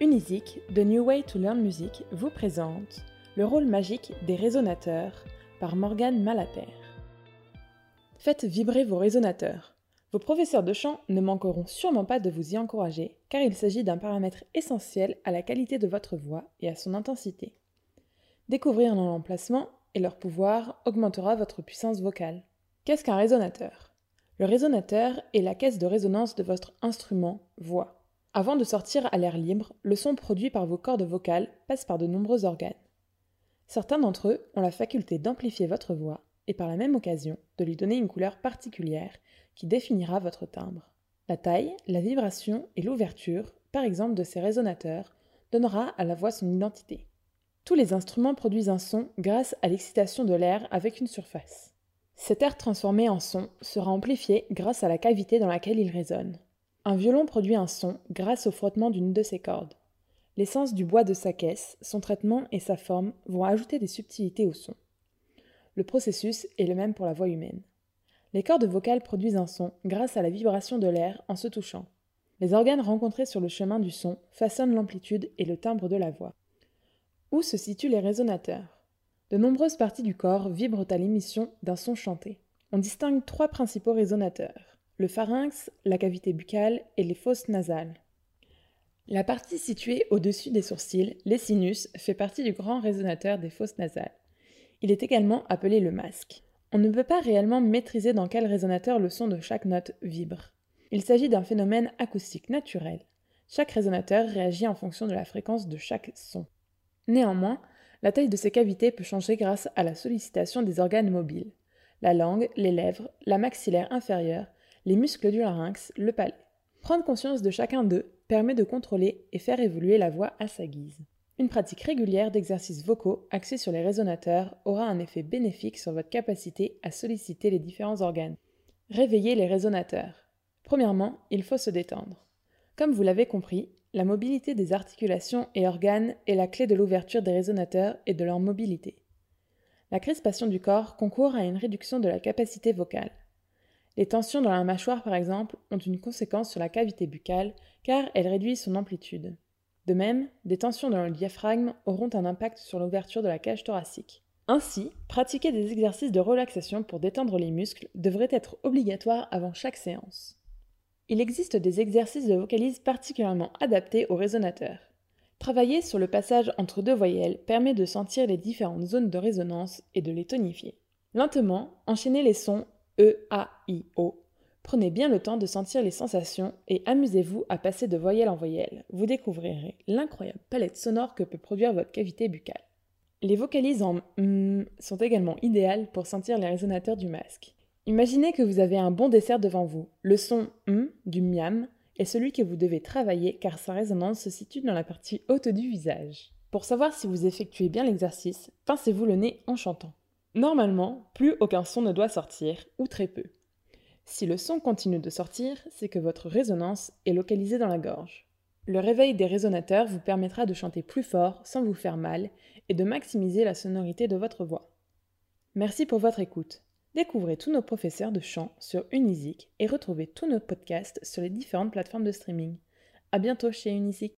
Unisic, The New Way to Learn Music, vous présente le rôle magique des résonateurs par Morgane Malapert. Faites vibrer vos résonateurs. Vos professeurs de chant ne manqueront sûrement pas de vous y encourager, car il s'agit d'un paramètre essentiel à la qualité de votre voix et à son intensité. Découvrir leur emplacement et leur pouvoir augmentera votre puissance vocale. Qu'est-ce qu'un résonateur? Le résonateur est la caisse de résonance de votre instrument voix. Avant de sortir à l'air libre, le son produit par vos cordes vocales passe par de nombreux organes. Certains d'entre eux ont la faculté d'amplifier votre voix et par la même occasion de lui donner une couleur particulière qui définira votre timbre. La taille, la vibration et l'ouverture, par exemple de ces résonateurs, donnera à la voix son identité. Tous les instruments produisent un son grâce à l'excitation de l'air avec une surface. Cet air transformé en son sera amplifié grâce à la cavité dans laquelle il résonne. Un violon produit un son grâce au frottement d'une de ses cordes. L'essence du bois de sa caisse, son traitement et sa forme vont ajouter des subtilités au son. Le processus est le même pour la voix humaine. Les cordes vocales produisent un son grâce à la vibration de l'air en se touchant. Les organes rencontrés sur le chemin du son façonnent l'amplitude et le timbre de la voix. Où se situent les résonateurs? De nombreuses parties du corps vibrent à l'émission d'un son chanté. On distingue trois principaux résonateurs le pharynx, la cavité buccale et les fosses nasales. La partie située au-dessus des sourcils, les sinus, fait partie du grand résonateur des fosses nasales. Il est également appelé le masque. On ne peut pas réellement maîtriser dans quel résonateur le son de chaque note vibre. Il s'agit d'un phénomène acoustique naturel. Chaque résonateur réagit en fonction de la fréquence de chaque son. Néanmoins, la taille de ces cavités peut changer grâce à la sollicitation des organes mobiles la langue, les lèvres, la maxillaire inférieure, les muscles du larynx, le palais. Prendre conscience de chacun d'eux permet de contrôler et faire évoluer la voix à sa guise. Une pratique régulière d'exercices vocaux axés sur les résonateurs aura un effet bénéfique sur votre capacité à solliciter les différents organes. Réveiller les résonateurs. Premièrement, il faut se détendre. Comme vous l'avez compris, la mobilité des articulations et organes est la clé de l'ouverture des résonateurs et de leur mobilité. La crispation du corps concourt à une réduction de la capacité vocale. Les tensions dans la mâchoire, par exemple, ont une conséquence sur la cavité buccale car elles réduisent son amplitude. De même, des tensions dans le diaphragme auront un impact sur l'ouverture de la cage thoracique. Ainsi, pratiquer des exercices de relaxation pour détendre les muscles devrait être obligatoire avant chaque séance. Il existe des exercices de vocalise particulièrement adaptés aux résonateurs. Travailler sur le passage entre deux voyelles permet de sentir les différentes zones de résonance et de les tonifier. Lentement, enchaînez les sons E-A-I-O. Prenez bien le temps de sentir les sensations et amusez-vous à passer de voyelle en voyelle. Vous découvrirez l'incroyable palette sonore que peut produire votre cavité buccale. Les vocalises en mm sont également idéales pour sentir les résonateurs du masque. Imaginez que vous avez un bon dessert devant vous. Le son mm du miam est celui que vous devez travailler car sa résonance se situe dans la partie haute du visage. Pour savoir si vous effectuez bien l'exercice, pincez-vous le nez en chantant. Normalement, plus aucun son ne doit sortir, ou très peu. Si le son continue de sortir, c'est que votre résonance est localisée dans la gorge. Le réveil des résonateurs vous permettra de chanter plus fort sans vous faire mal et de maximiser la sonorité de votre voix. Merci pour votre écoute. Découvrez tous nos professeurs de chant sur Unisic et retrouvez tous nos podcasts sur les différentes plateformes de streaming. À bientôt chez Unisic.